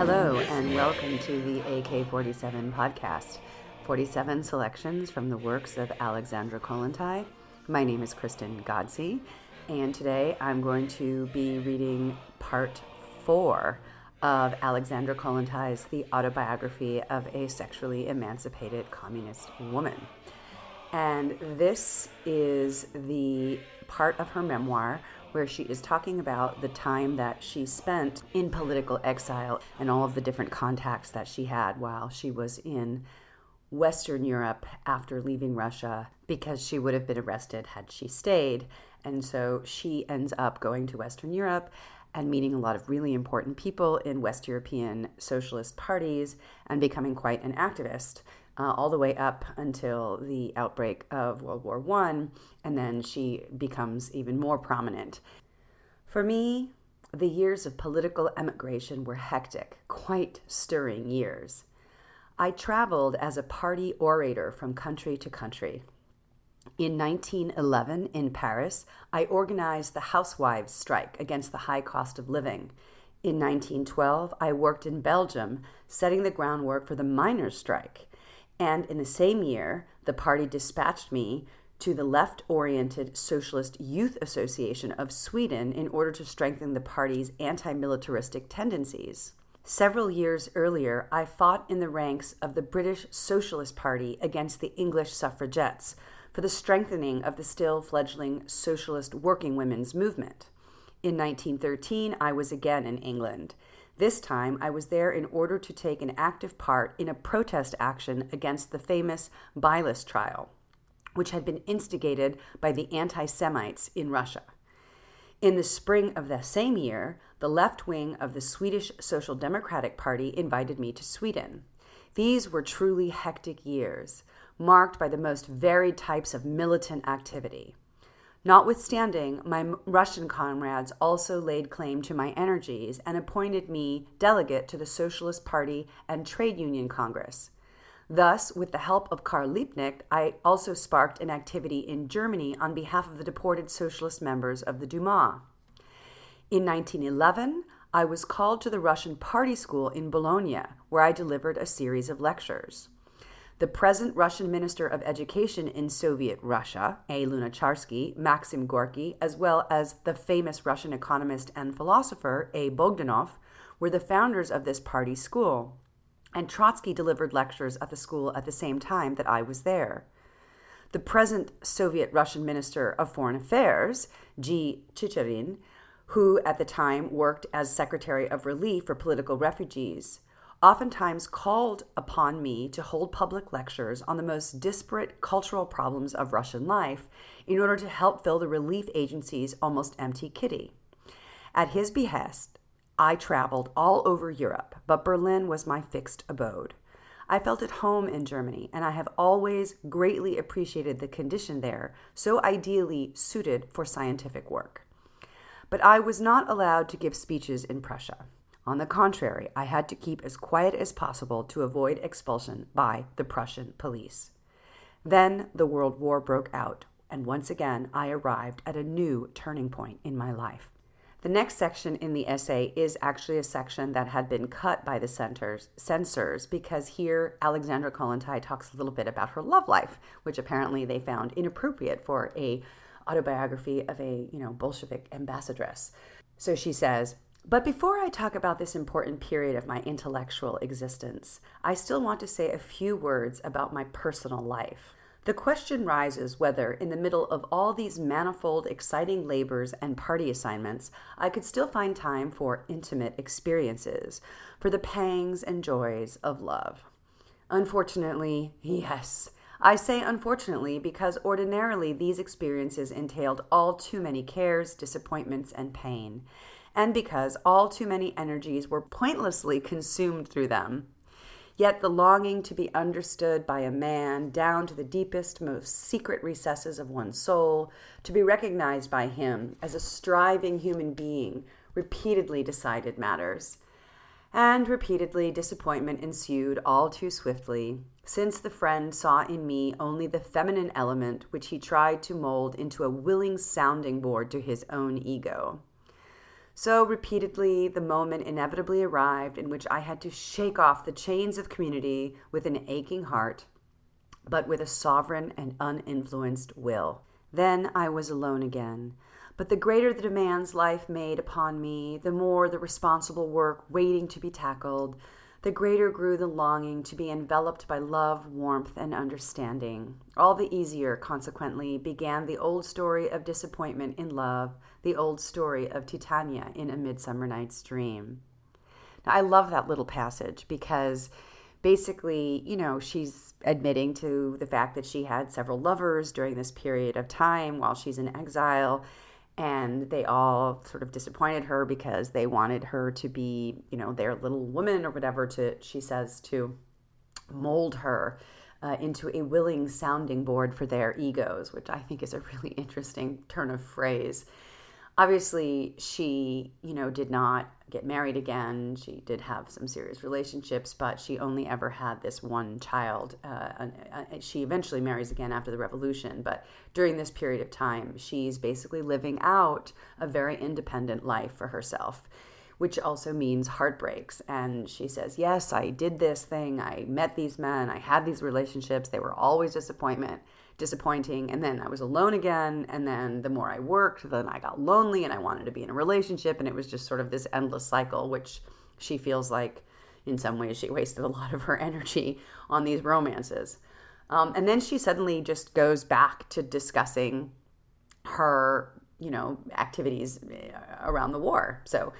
Hello, and welcome to the AK 47 podcast 47 selections from the works of Alexandra Kollontai. My name is Kristen Ghodsee, and today I'm going to be reading part four of Alexandra Kollontai's The Autobiography of a Sexually Emancipated Communist Woman. And this is the part of her memoir where she is talking about the time that she spent in political exile and all of the different contacts that she had while she was in Western Europe after leaving Russia because she would have been arrested had she stayed. And so she ends up going to Western Europe and meeting a lot of really important people in West European socialist parties and becoming quite an activist. Uh, all the way up until the outbreak of World War I, and then she becomes even more prominent. For me, the years of political emigration were hectic, quite stirring years. I traveled as a party orator from country to country. In 1911, in Paris, I organized the housewives' strike against the high cost of living. In 1912, I worked in Belgium, setting the groundwork for the miners' strike. And in the same year, the party dispatched me to the left oriented Socialist Youth Association of Sweden in order to strengthen the party's anti militaristic tendencies. Several years earlier, I fought in the ranks of the British Socialist Party against the English suffragettes for the strengthening of the still fledgling socialist working women's movement. In 1913, I was again in England. This time, I was there in order to take an active part in a protest action against the famous Beilis trial, which had been instigated by the anti Semites in Russia. In the spring of the same year, the left wing of the Swedish Social Democratic Party invited me to Sweden. These were truly hectic years marked by the most varied types of militant activity. Notwithstanding, my Russian comrades also laid claim to my energies and appointed me delegate to the Socialist Party and Trade Union Congress. Thus, with the help of Karl Liebknecht, I also sparked an activity in Germany on behalf of the deported socialist members of the Duma. In 1911, I was called to the Russian Party School in Bologna, where I delivered a series of lectures. The present Russian Minister of Education in Soviet Russia, A. Lunacharsky, Maxim Gorky, as well as the famous Russian economist and philosopher A. Bogdanov, were the founders of this party school. And Trotsky delivered lectures at the school at the same time that I was there. The present Soviet Russian Minister of Foreign Affairs, G. Chicherin, who at the time worked as Secretary of Relief for Political Refugees, oftentimes called upon me to hold public lectures on the most disparate cultural problems of Russian life in order to help fill the relief agency's almost empty kitty. At his behest, I traveled all over Europe, but Berlin was my fixed abode. I felt at home in Germany, and I have always greatly appreciated the condition there, so ideally suited for scientific work. But I was not allowed to give speeches in Prussia. On the contrary, I had to keep as quiet as possible to avoid expulsion by the Prussian police. Then the World War broke out, and once again I arrived at a new turning point in my life. The next section in the essay is actually a section that had been cut by the centers, censors because here Alexandra Kollontai talks a little bit about her love life, which apparently they found inappropriate for a autobiography of a, you know, Bolshevik ambassadress. So she says, but before I talk about this important period of my intellectual existence, I still want to say a few words about my personal life. The question rises whether, in the middle of all these manifold, exciting labors and party assignments, I could still find time for intimate experiences, for the pangs and joys of love. Unfortunately, yes. I say unfortunately because ordinarily these experiences entailed all too many cares, disappointments, and pain and because all too many energies were pointlessly consumed through them. Yet the longing to be understood by a man down to the deepest, most secret recesses of one's soul, to be recognized by him as a striving human being, repeatedly decided matters. And repeatedly disappointment ensued all too swiftly, since the friend saw in me only the feminine element which he tried to mold into a willing sounding board to his own ego. So repeatedly, the moment inevitably arrived in which I had to shake off the chains of community with an aching heart, but with a sovereign and uninfluenced will. Then I was alone again. But the greater the demands life made upon me, the more the responsible work waiting to be tackled, the greater grew the longing to be enveloped by love, warmth, and understanding. All the easier, consequently, began the old story of disappointment in love, the old story of Titania in A Midsummer Night's Dream. Now, I love that little passage because basically, you know, she's admitting to the fact that she had several lovers during this period of time while she's in exile and they all sort of disappointed her because they wanted her to be, you know, their little woman or whatever to she says to mold her uh, into a willing sounding board for their egos, which I think is a really interesting turn of phrase obviously she you know did not get married again she did have some serious relationships but she only ever had this one child uh, she eventually marries again after the revolution but during this period of time she's basically living out a very independent life for herself which also means heartbreaks. And she says, Yes, I did this thing. I met these men. I had these relationships. They were always disappointment disappointing. And then I was alone again. And then the more I worked, then I got lonely and I wanted to be in a relationship. And it was just sort of this endless cycle, which she feels like in some ways she wasted a lot of her energy on these romances. Um, and then she suddenly just goes back to discussing her, you know, activities eh, around the war. So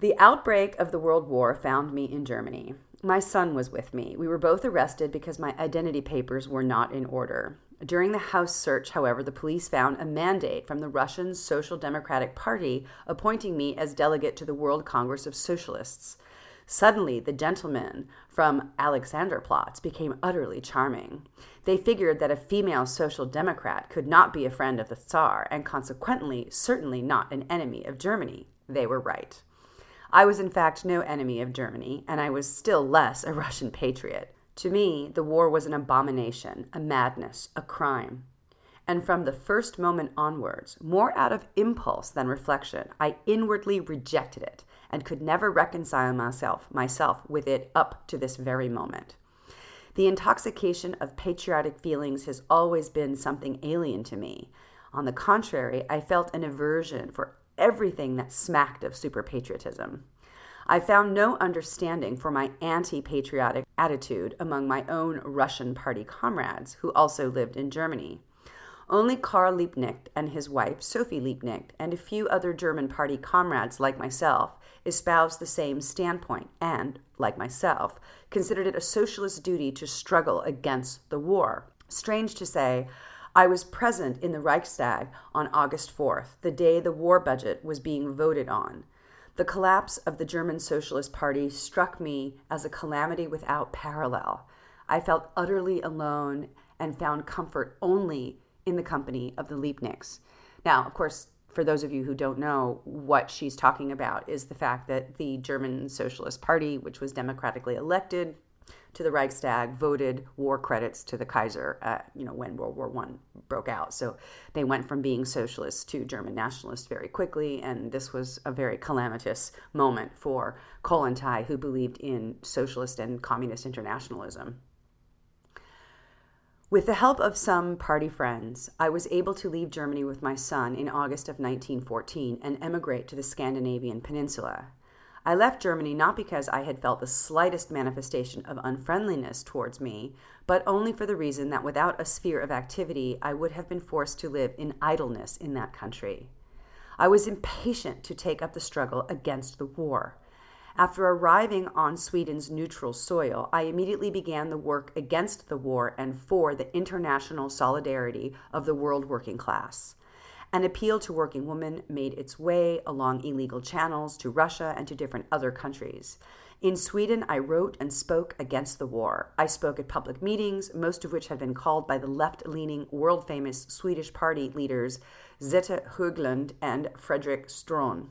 the outbreak of the World War found me in Germany. My son was with me. We were both arrested because my identity papers were not in order. During the house search, however, the police found a mandate from the Russian Social Democratic Party appointing me as delegate to the World Congress of Socialists. Suddenly, the gentlemen from Alexanderplatz became utterly charming. They figured that a female social democrat could not be a friend of the Tsar, and consequently, certainly not an enemy of Germany. They were right. I was, in fact, no enemy of Germany, and I was still less a Russian patriot. To me, the war was an abomination, a madness, a crime. And from the first moment onwards, more out of impulse than reflection, I inwardly rejected it and could never reconcile myself, myself with it up to this very moment. The intoxication of patriotic feelings has always been something alien to me. On the contrary, I felt an aversion for everything that smacked of super patriotism. I found no understanding for my anti patriotic attitude among my own Russian party comrades who also lived in Germany. Only Karl Liebknecht and his wife, Sophie Liebknecht, and a few other German party comrades like myself espoused the same standpoint and, like myself, considered it a socialist duty to struggle against the war. Strange to say, I was present in the Reichstag on August 4th, the day the war budget was being voted on. The collapse of the German Socialist Party struck me as a calamity without parallel. I felt utterly alone and found comfort only in the company of the Liebknechts. Now, of course, for those of you who don't know, what she's talking about is the fact that the German Socialist Party, which was democratically elected, to the Reichstag voted war credits to the Kaiser, uh, you know, when World War One broke out. So they went from being socialists to German nationalists very quickly, and this was a very calamitous moment for Kollontai, who believed in socialist and communist internationalism. With the help of some party friends, I was able to leave Germany with my son in August of 1914 and emigrate to the Scandinavian peninsula. I left Germany not because I had felt the slightest manifestation of unfriendliness towards me, but only for the reason that without a sphere of activity I would have been forced to live in idleness in that country. I was impatient to take up the struggle against the war. After arriving on Sweden's neutral soil, I immediately began the work against the war and for the international solidarity of the world working class. An appeal to working women made its way along illegal channels to Russia and to different other countries. In Sweden, I wrote and spoke against the war. I spoke at public meetings, most of which had been called by the left leaning, world famous Swedish party leaders Zeth Höglund and Fredrik Ström.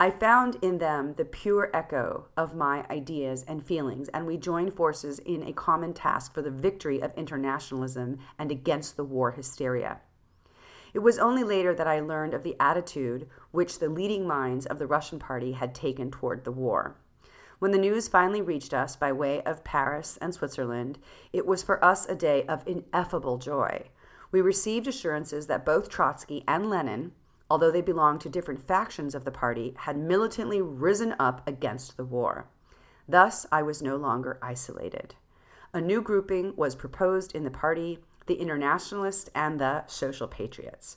I found in them the pure echo of my ideas and feelings, and we joined forces in a common task for the victory of internationalism and against the war hysteria. It was only later that I learned of the attitude which the leading minds of the Russian party had taken toward the war. When the news finally reached us by way of Paris and Switzerland, it was for us a day of ineffable joy. We received assurances that both Trotsky and Lenin, although they belonged to different factions of the party, had militantly risen up against the war. Thus, I was no longer isolated. A new grouping was proposed in the party the Internationalists and the Social Patriots.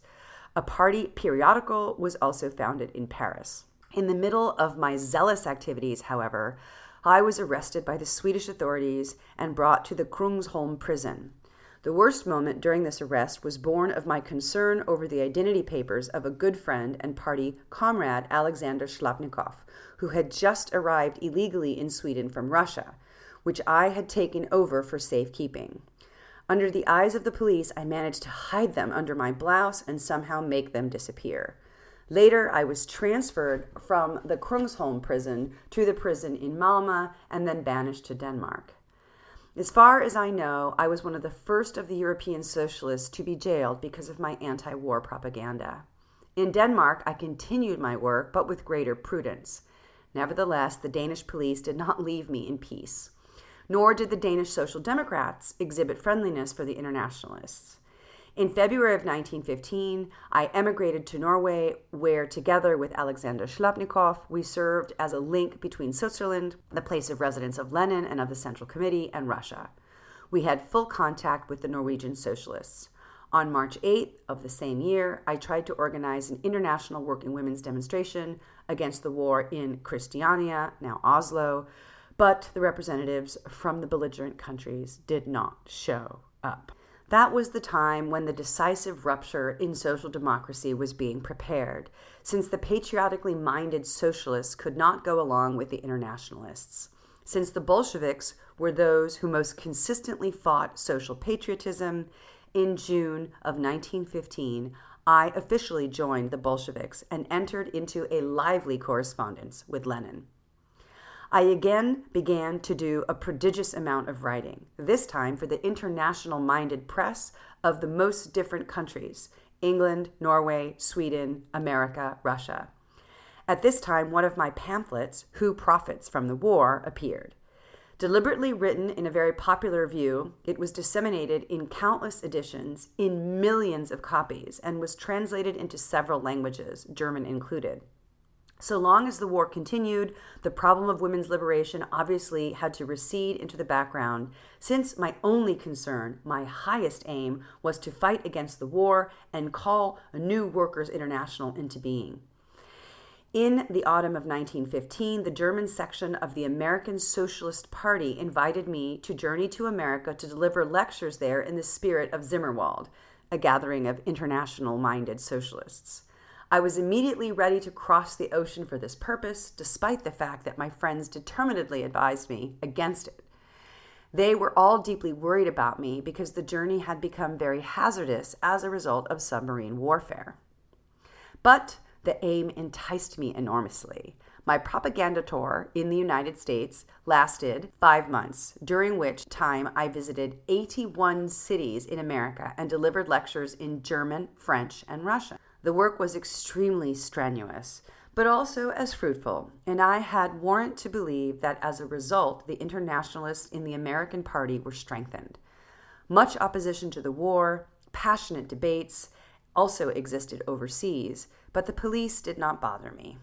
A party periodical was also founded in Paris. In the middle of my zealous activities, however, I was arrested by the Swedish authorities and brought to the Kungsholm prison. The worst moment during this arrest was born of my concern over the identity papers of a good friend and party comrade, Alexander Shlapnikov, who had just arrived illegally in Sweden from Russia, which I had taken over for safekeeping. Under the eyes of the police, I managed to hide them under my blouse and somehow make them disappear. Later, I was transferred from the Kungsholm prison to the prison in Malmö and then banished to Denmark. As far as I know, I was one of the first of the European socialists to be jailed because of my anti war propaganda. In Denmark, I continued my work, but with greater prudence. Nevertheless, the Danish police did not leave me in peace nor did the Danish Social Democrats exhibit friendliness for the internationalists. In February of 1915, I emigrated to Norway, where, together with Alexander Shlapnikov, we served as a link between Switzerland, the place of residence of Lenin and of the Central Committee, and Russia. We had full contact with the Norwegian socialists. On March 8th of the same year, I tried to organize an international working women's demonstration against the war in Christiania, now Oslo, but the representatives from the belligerent countries did not show up. That was the time when the decisive rupture in social democracy was being prepared, since the patriotically minded socialists could not go along with the internationalists. Since the Bolsheviks were those who most consistently fought social patriotism, in June of 1915, I officially joined the Bolsheviks and entered into a lively correspondence with Lenin. I again began to do a prodigious amount of writing, this time for the international minded press of the most different countries England, Norway, Sweden, America, Russia. At this time, one of my pamphlets, Who Profits from the War, appeared. Deliberately written in a very popular view, it was disseminated in countless editions in millions of copies and was translated into several languages, German included. So long as the war continued, the problem of women's liberation obviously had to recede into the background, since my only concern, my highest aim, was to fight against the war and call a new Workers' International into being. In the autumn of 1915, the German section of the American Socialist Party invited me to journey to America to deliver lectures there in the spirit of Zimmerwald, a gathering of international minded socialists. I was immediately ready to cross the ocean for this purpose, despite the fact that my friends determinedly advised me against it. They were all deeply worried about me because the journey had become very hazardous as a result of submarine warfare. But the aim enticed me enormously. My propaganda tour in the United States lasted five months, during which time I visited 81 cities in America and delivered lectures in German, French, and Russian. The work was extremely strenuous, but also as fruitful, and I had warrant to believe that as a result, the internationalists in the American Party were strengthened. Much opposition to the war, passionate debates, also existed overseas, but the police did not bother me.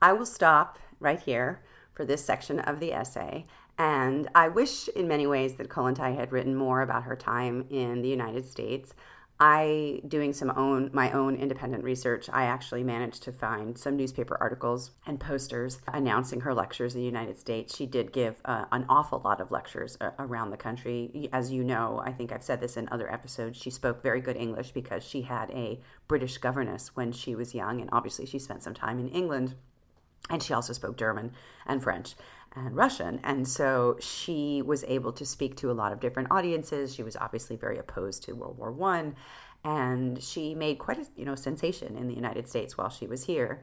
I will stop right here for this section of the essay. And I wish in many ways that Kollontai had written more about her time in the United States. I doing some own my own independent research, I actually managed to find some newspaper articles and posters announcing her lectures in the United States. She did give uh, an awful lot of lectures uh, around the country. As you know, I think I've said this in other episodes, she spoke very good English because she had a British governess when she was young and obviously she spent some time in England and she also spoke German and French and Russian. And so she was able to speak to a lot of different audiences. She was obviously very opposed to World War One, and she made quite a you know sensation in the United States while she was here.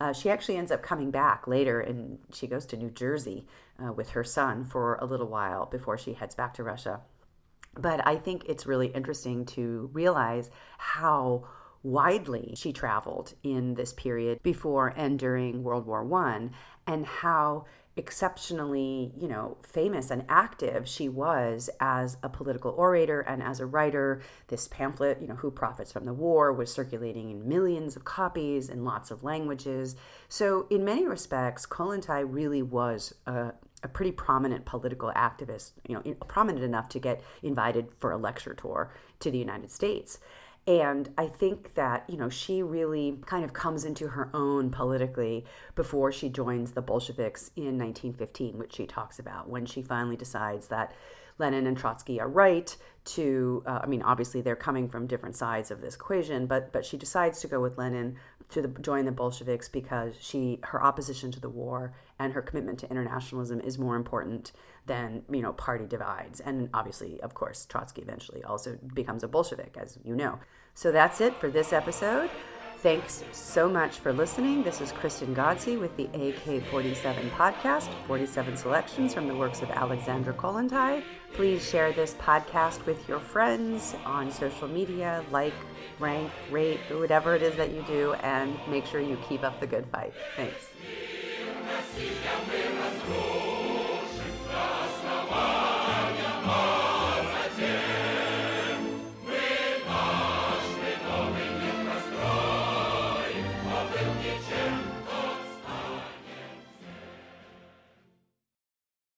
Uh, she actually ends up coming back later, and she goes to New Jersey uh, with her son for a little while before she heads back to Russia. But I think it's really interesting to realize how widely she traveled in this period before and during World War One, and how exceptionally, you know, famous and active she was as a political orator and as a writer. This pamphlet, you know, Who Profits from the War, was circulating in millions of copies in lots of languages. So, in many respects, Kollontai really was a, a pretty prominent political activist, you know, prominent enough to get invited for a lecture tour to the United States. And I think that, you know, she really kind of comes into her own politically before she joins the Bolsheviks in 1915, which she talks about when she finally decides that Lenin and Trotsky are right to, uh, I mean, obviously they're coming from different sides of this equation, but, but she decides to go with Lenin to the, join the Bolsheviks because she, her opposition to the war and her commitment to internationalism is more important than you know party divides. And obviously, of course, Trotsky eventually also becomes a Bolshevik, as you know. So that's it for this episode. Thanks so much for listening. This is Kristen Ghodsee with the AK 47 podcast, 47 selections from the works of Alexandra Kollontai. Please share this podcast with your friends on social media, like, rank, rate, whatever it is that you do, and make sure you keep up the good fight. Thanks.